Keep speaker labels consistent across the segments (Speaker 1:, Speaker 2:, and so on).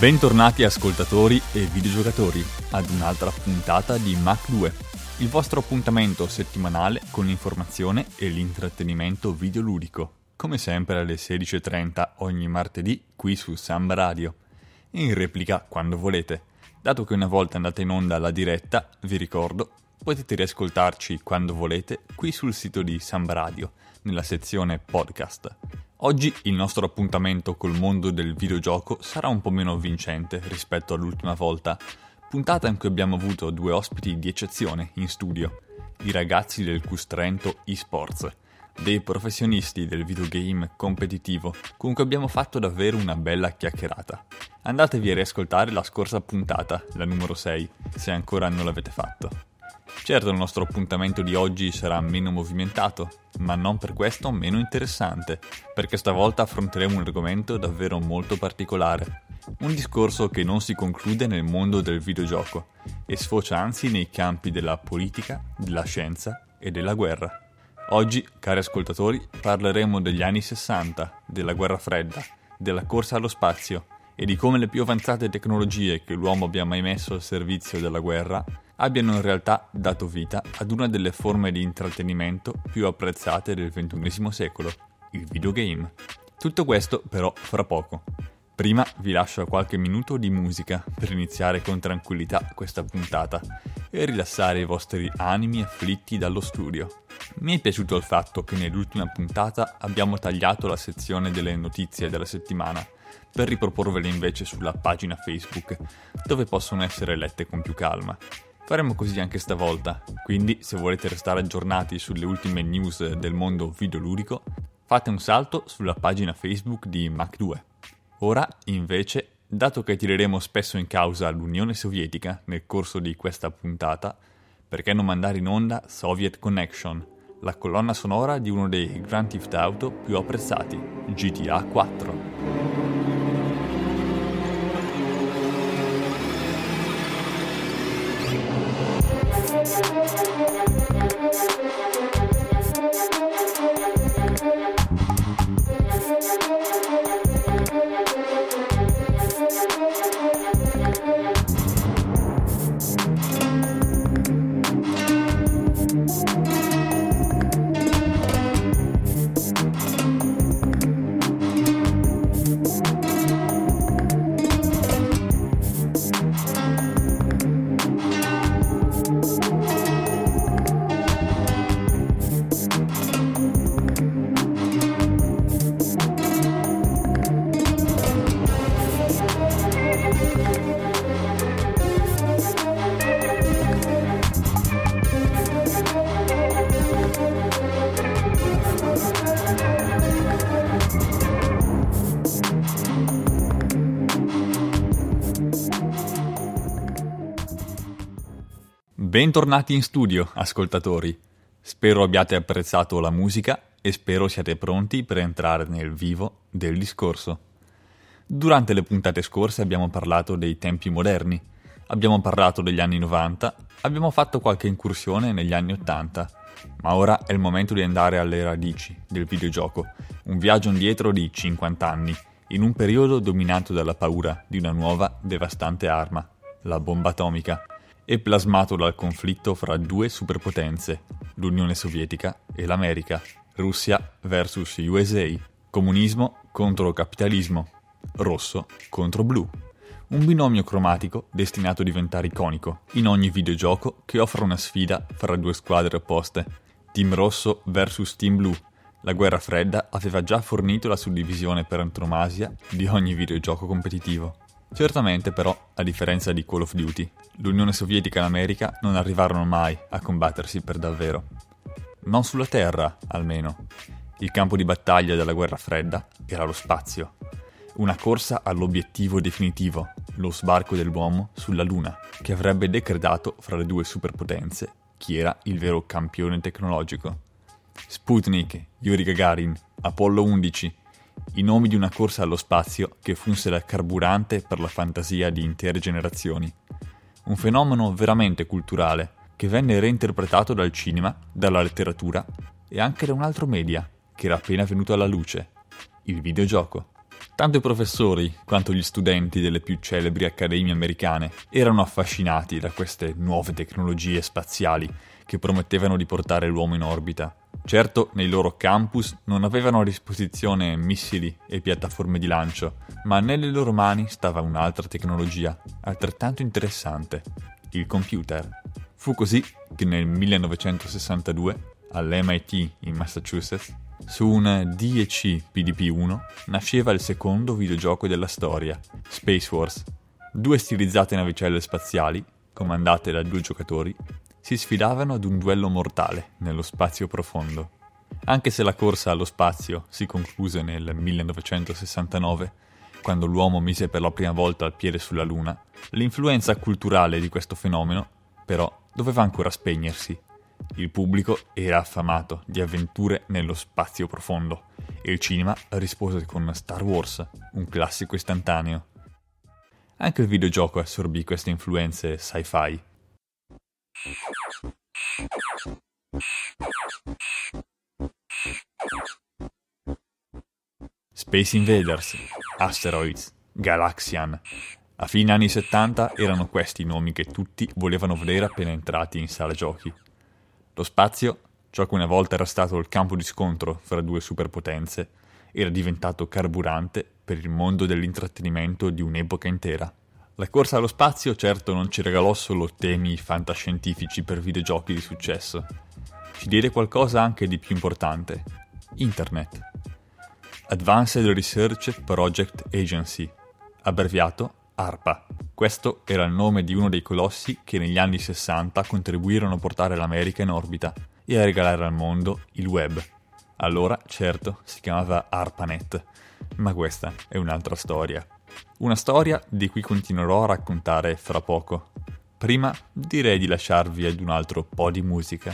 Speaker 1: Bentornati ascoltatori e videogiocatori ad un'altra puntata di Mac 2, il vostro appuntamento settimanale con l'informazione e l'intrattenimento videoludico, come sempre alle 16.30 ogni martedì qui su Samba Radio, in replica quando volete. Dato che una volta andata in onda la diretta, vi ricordo, potete riascoltarci quando volete qui sul sito di Samba Radio, nella sezione podcast. Oggi il nostro appuntamento col mondo del videogioco sarà un po' meno avvincente rispetto all'ultima volta, puntata in cui abbiamo avuto due ospiti di eccezione in studio, i ragazzi del Cus Trento eSports, dei professionisti del videogame competitivo con cui abbiamo fatto davvero una bella chiacchierata. Andatevi a riascoltare la scorsa puntata, la numero 6, se ancora non l'avete fatto. Certo il nostro appuntamento di oggi sarà meno movimentato, ma non per questo meno interessante, perché stavolta affronteremo un argomento davvero molto particolare. Un discorso che non si conclude nel mondo del videogioco e sfocia anzi nei campi della politica, della scienza e della guerra. Oggi, cari ascoltatori, parleremo degli anni 60, della guerra fredda, della corsa allo spazio e di come le più avanzate tecnologie che l'uomo abbia mai messo al servizio della guerra abbiano in realtà dato vita ad una delle forme di intrattenimento più apprezzate del XXI secolo, il videogame. Tutto questo però fra poco. Prima vi lascio qualche minuto di musica per iniziare con tranquillità questa puntata e rilassare i vostri animi afflitti dallo studio. Mi è piaciuto il fatto che nell'ultima puntata abbiamo tagliato la sezione delle notizie della settimana per riproporvele invece sulla pagina Facebook, dove possono essere lette con più calma. Faremo così anche stavolta, quindi se volete restare aggiornati sulle ultime news del mondo videoludico, fate un salto sulla pagina Facebook di Mac2. Ora, invece, dato che tireremo spesso in causa l'Unione Sovietica nel corso di questa puntata, perché non mandare in onda Soviet Connection, la colonna sonora di uno dei Grand Theft Auto più apprezzati, GTA 4. Bentornati in studio, ascoltatori. Spero abbiate apprezzato la musica e spero siate pronti per entrare nel vivo del discorso. Durante le puntate scorse abbiamo parlato dei tempi moderni, abbiamo parlato degli anni 90, abbiamo fatto qualche incursione negli anni 80, ma ora è il momento di andare alle radici del videogioco, un viaggio indietro di 50 anni, in un periodo dominato dalla paura di una nuova devastante arma, la bomba atomica e plasmato dal conflitto fra due superpotenze, l'Unione Sovietica e l'America, Russia vs USA, comunismo contro capitalismo, rosso contro blu. Un binomio cromatico destinato a diventare iconico in ogni videogioco che offre una sfida fra due squadre opposte. Team rosso vs Team blu. La guerra fredda aveva già fornito la suddivisione per antonomasia di ogni videogioco competitivo. Certamente però, a differenza di Call of Duty, l'Unione Sovietica e l'America non arrivarono mai a combattersi per davvero. Non sulla Terra, almeno. Il campo di battaglia della guerra fredda era lo spazio. Una corsa all'obiettivo definitivo, lo sbarco dell'uomo sulla Luna, che avrebbe decretato fra le due superpotenze chi era il vero campione tecnologico. Sputnik, Yuri Gagarin, Apollo 11, i nomi di una corsa allo spazio che funse da carburante per la fantasia di intere generazioni. un fenomeno veramente culturale che venne reinterpretato dal cinema, dalla letteratura e anche da un altro media che era appena venuto alla luce, il videogioco. Tanto i professori quanto gli studenti delle più celebri accademie americane erano affascinati da queste nuove tecnologie spaziali che promettevano di portare l'uomo in orbita. Certo, nei loro campus non avevano a disposizione missili e piattaforme di lancio, ma nelle loro mani stava un'altra tecnologia, altrettanto interessante, il computer. Fu così che nel 1962, all'MIT in Massachusetts, su un DEC PDP-1 nasceva il secondo videogioco della storia, Space Wars. Due stilizzate navicelle spaziali, comandate da due giocatori, si sfidavano ad un duello mortale nello spazio profondo. Anche se la corsa allo spazio si concluse nel 1969, quando l'uomo mise per la prima volta il piede sulla Luna, l'influenza culturale di questo fenomeno, però, doveva ancora spegnersi. Il pubblico era affamato di avventure nello spazio profondo e il cinema rispose con Star Wars, un classico istantaneo. Anche il videogioco assorbì queste influenze sci-fi. Space Invaders, Asteroids, Galaxian. A fine anni 70 erano questi i nomi che tutti volevano vedere appena entrati in sala giochi. Lo spazio, ciò che una volta era stato il campo di scontro fra due superpotenze, era diventato carburante per il mondo dell'intrattenimento di un'epoca intera. La corsa allo spazio certo non ci regalò solo temi fantascientifici per videogiochi di successo, ci diede qualcosa anche di più importante, Internet. Advanced Research Project Agency, abbreviato ARPA. Questo era il nome di uno dei colossi che negli anni 60 contribuirono a portare l'America in orbita e a regalare al mondo il web. Allora, certo, si chiamava ARPANET, ma questa è un'altra storia. Una storia di cui continuerò a raccontare fra poco. Prima direi di lasciarvi ad un altro po' di musica.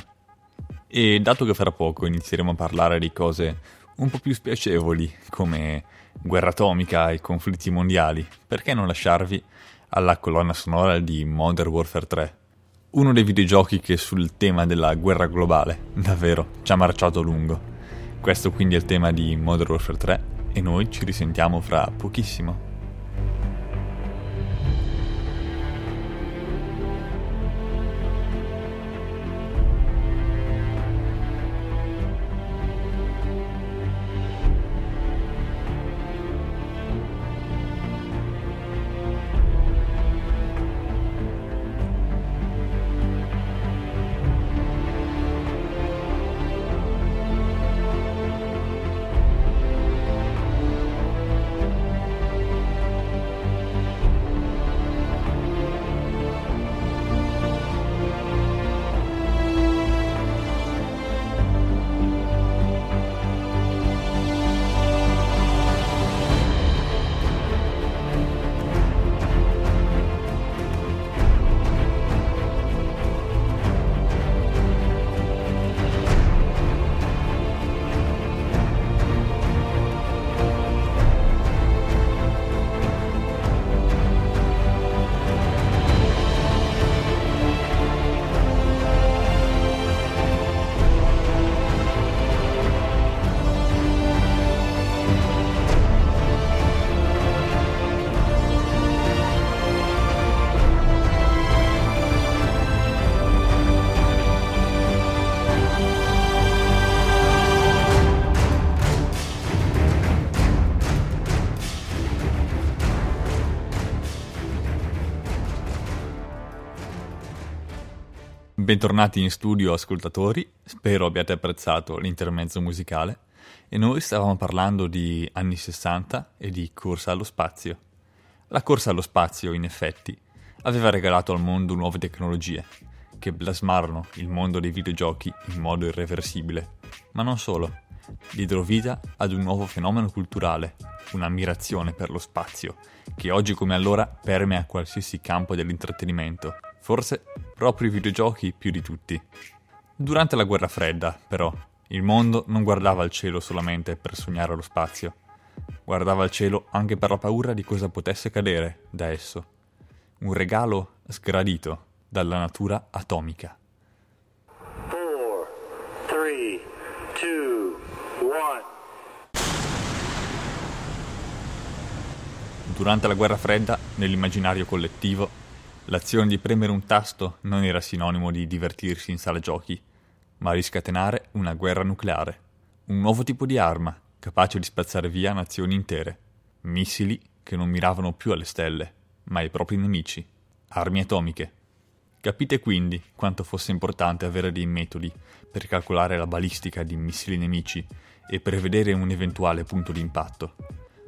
Speaker 1: E dato che fra poco inizieremo a parlare di cose un po' più spiacevoli, come guerra atomica e conflitti mondiali, perché non lasciarvi alla colonna sonora di Modern Warfare 3? Uno dei videogiochi che sul tema della guerra globale davvero ci ha marciato lungo. Questo quindi è il tema di Modern Warfare 3 e noi ci risentiamo fra pochissimo. Bentornati in studio ascoltatori, spero abbiate apprezzato l'intermezzo musicale e noi stavamo parlando di anni 60 e di corsa allo spazio. La corsa allo spazio, in effetti, aveva regalato al mondo nuove tecnologie che plasmarono il mondo dei videogiochi in modo irreversibile, ma non solo. Diedero vita ad un nuovo fenomeno culturale, un'ammirazione per lo spazio, che oggi come allora permea qualsiasi campo dell'intrattenimento Forse proprio i videogiochi più di tutti. Durante la guerra fredda, però, il mondo non guardava al cielo solamente per sognare lo spazio, guardava al cielo anche per la paura di cosa potesse cadere da esso. un regalo sgradito dalla natura atomica.
Speaker 2: Four, three, two.
Speaker 1: Durante la guerra fredda, nell'immaginario collettivo, l'azione di premere un tasto non era sinonimo di divertirsi in sala giochi, ma riscatenare una guerra nucleare, un nuovo tipo di arma capace di spazzare via nazioni intere, missili che non miravano più alle stelle, ma ai propri nemici, armi atomiche. Capite quindi quanto fosse importante avere dei metodi per calcolare la balistica di missili nemici e prevedere un eventuale punto di impatto.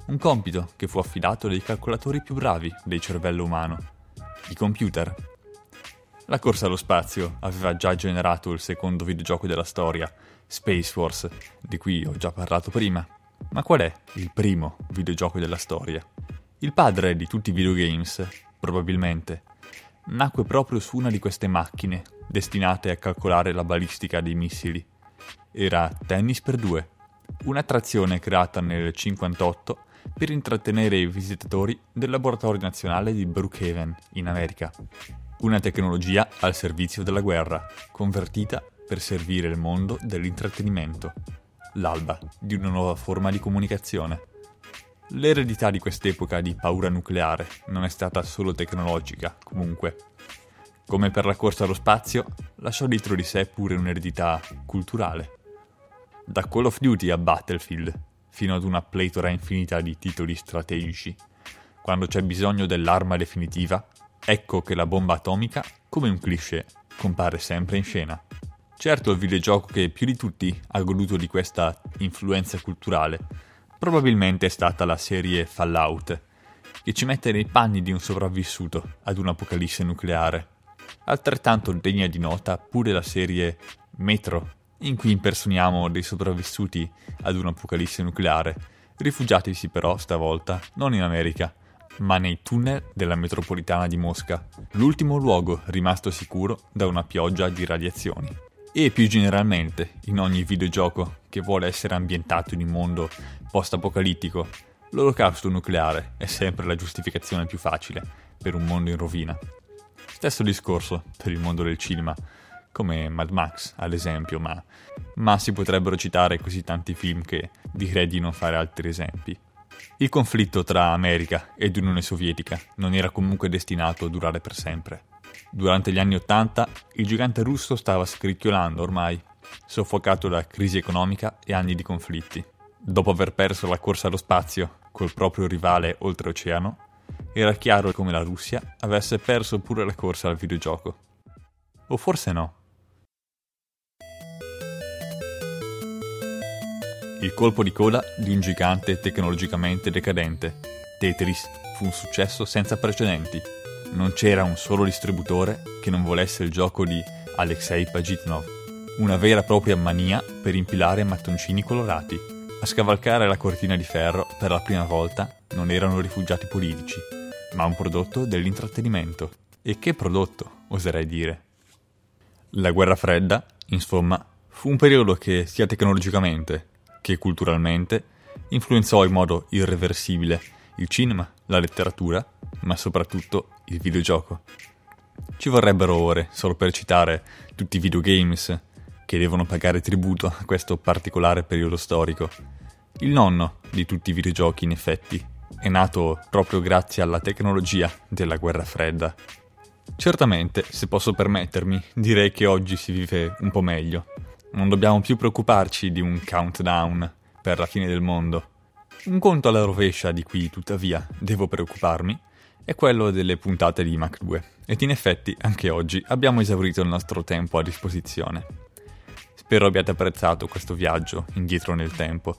Speaker 1: Un compito che fu affidato dai calcolatori più bravi del cervello umano, i computer. La corsa allo spazio aveva già generato il secondo videogioco della storia, Space Force, di cui ho già parlato prima. Ma qual è il primo videogioco della storia? Il padre di tutti i videogames, probabilmente, nacque proprio su una di queste macchine destinate a calcolare la balistica dei missili. Era Tennis per due, un'attrazione creata nel 1958 per intrattenere i visitatori del Laboratorio Nazionale di Brookhaven, in America. Una tecnologia al servizio della guerra, convertita per servire il mondo dell'intrattenimento. L'alba di una nuova forma di comunicazione. L'eredità di quest'epoca di paura nucleare non è stata solo tecnologica, comunque. Come per la corsa allo spazio, lasciò dietro di sé pure un'eredità culturale. Da Call of Duty a Battlefield, fino ad una pletora infinita di titoli strategici. Quando c'è bisogno dell'arma definitiva, ecco che la bomba atomica, come un cliché, compare sempre in scena. Certo il videogioco che più di tutti ha goduto di questa influenza culturale probabilmente è stata la serie Fallout, che ci mette nei panni di un sopravvissuto ad un'apocalisse nucleare. Altrettanto degna di nota pure la serie Metro, in cui impersoniamo dei sopravvissuti ad un'apocalisse nucleare, rifugiatisi però stavolta non in America, ma nei tunnel della metropolitana di Mosca, l'ultimo luogo rimasto sicuro da una pioggia di radiazioni. E più generalmente, in ogni videogioco che vuole essere ambientato in un mondo post-apocalittico, l'olocausto nucleare è sempre la giustificazione più facile per un mondo in rovina. Stesso discorso per il mondo del cinema, come Mad Max ad esempio, ma, ma si potrebbero citare così tanti film che direi di non fare altri esempi. Il conflitto tra America ed Unione Sovietica non era comunque destinato a durare per sempre. Durante gli anni Ottanta il gigante russo stava scricchiolando ormai, soffocato da crisi economica e anni di conflitti. Dopo aver perso la corsa allo spazio col proprio rivale oltreoceano, era chiaro come la Russia avesse perso pure la corsa al videogioco. O forse no. Il colpo di coda di un gigante tecnologicamente decadente, Tetris, fu un successo senza precedenti non c'era un solo distributore che non volesse il gioco di Alexei Pagitnov, una vera e propria mania per impilare mattoncini colorati. A scavalcare la cortina di ferro per la prima volta non erano rifugiati politici, ma un prodotto dell'intrattenimento. E che prodotto, oserei dire. La guerra fredda, insomma, fu un periodo che sia tecnologicamente che culturalmente influenzò in modo irreversibile il cinema, la letteratura, ma soprattutto il videogioco. Ci vorrebbero ore solo per citare tutti i videogames che devono pagare tributo a questo particolare periodo storico. Il nonno di tutti i videogiochi, in effetti, è nato proprio grazie alla tecnologia della guerra fredda. Certamente, se posso permettermi, direi che oggi si vive un po' meglio. Non dobbiamo più preoccuparci di un countdown per la fine del mondo. Un conto alla rovescia di cui, tuttavia, devo preoccuparmi è quello delle puntate di Mac 2 ed in effetti anche oggi abbiamo esaurito il nostro tempo a disposizione. Spero abbiate apprezzato questo viaggio indietro nel tempo.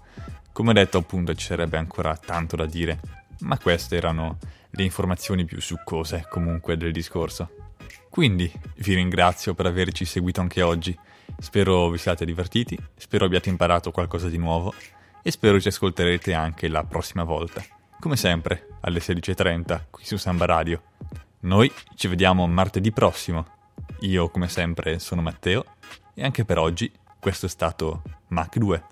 Speaker 1: Come detto appunto ci sarebbe ancora tanto da dire, ma queste erano le informazioni più succose comunque del discorso. Quindi vi ringrazio per averci seguito anche oggi, spero vi siate divertiti, spero abbiate imparato qualcosa di nuovo e spero ci ascolterete anche la prossima volta come sempre, alle 16.30 qui su Samba Radio. Noi ci vediamo martedì prossimo. Io, come sempre, sono Matteo e anche per oggi questo è stato Mac 2.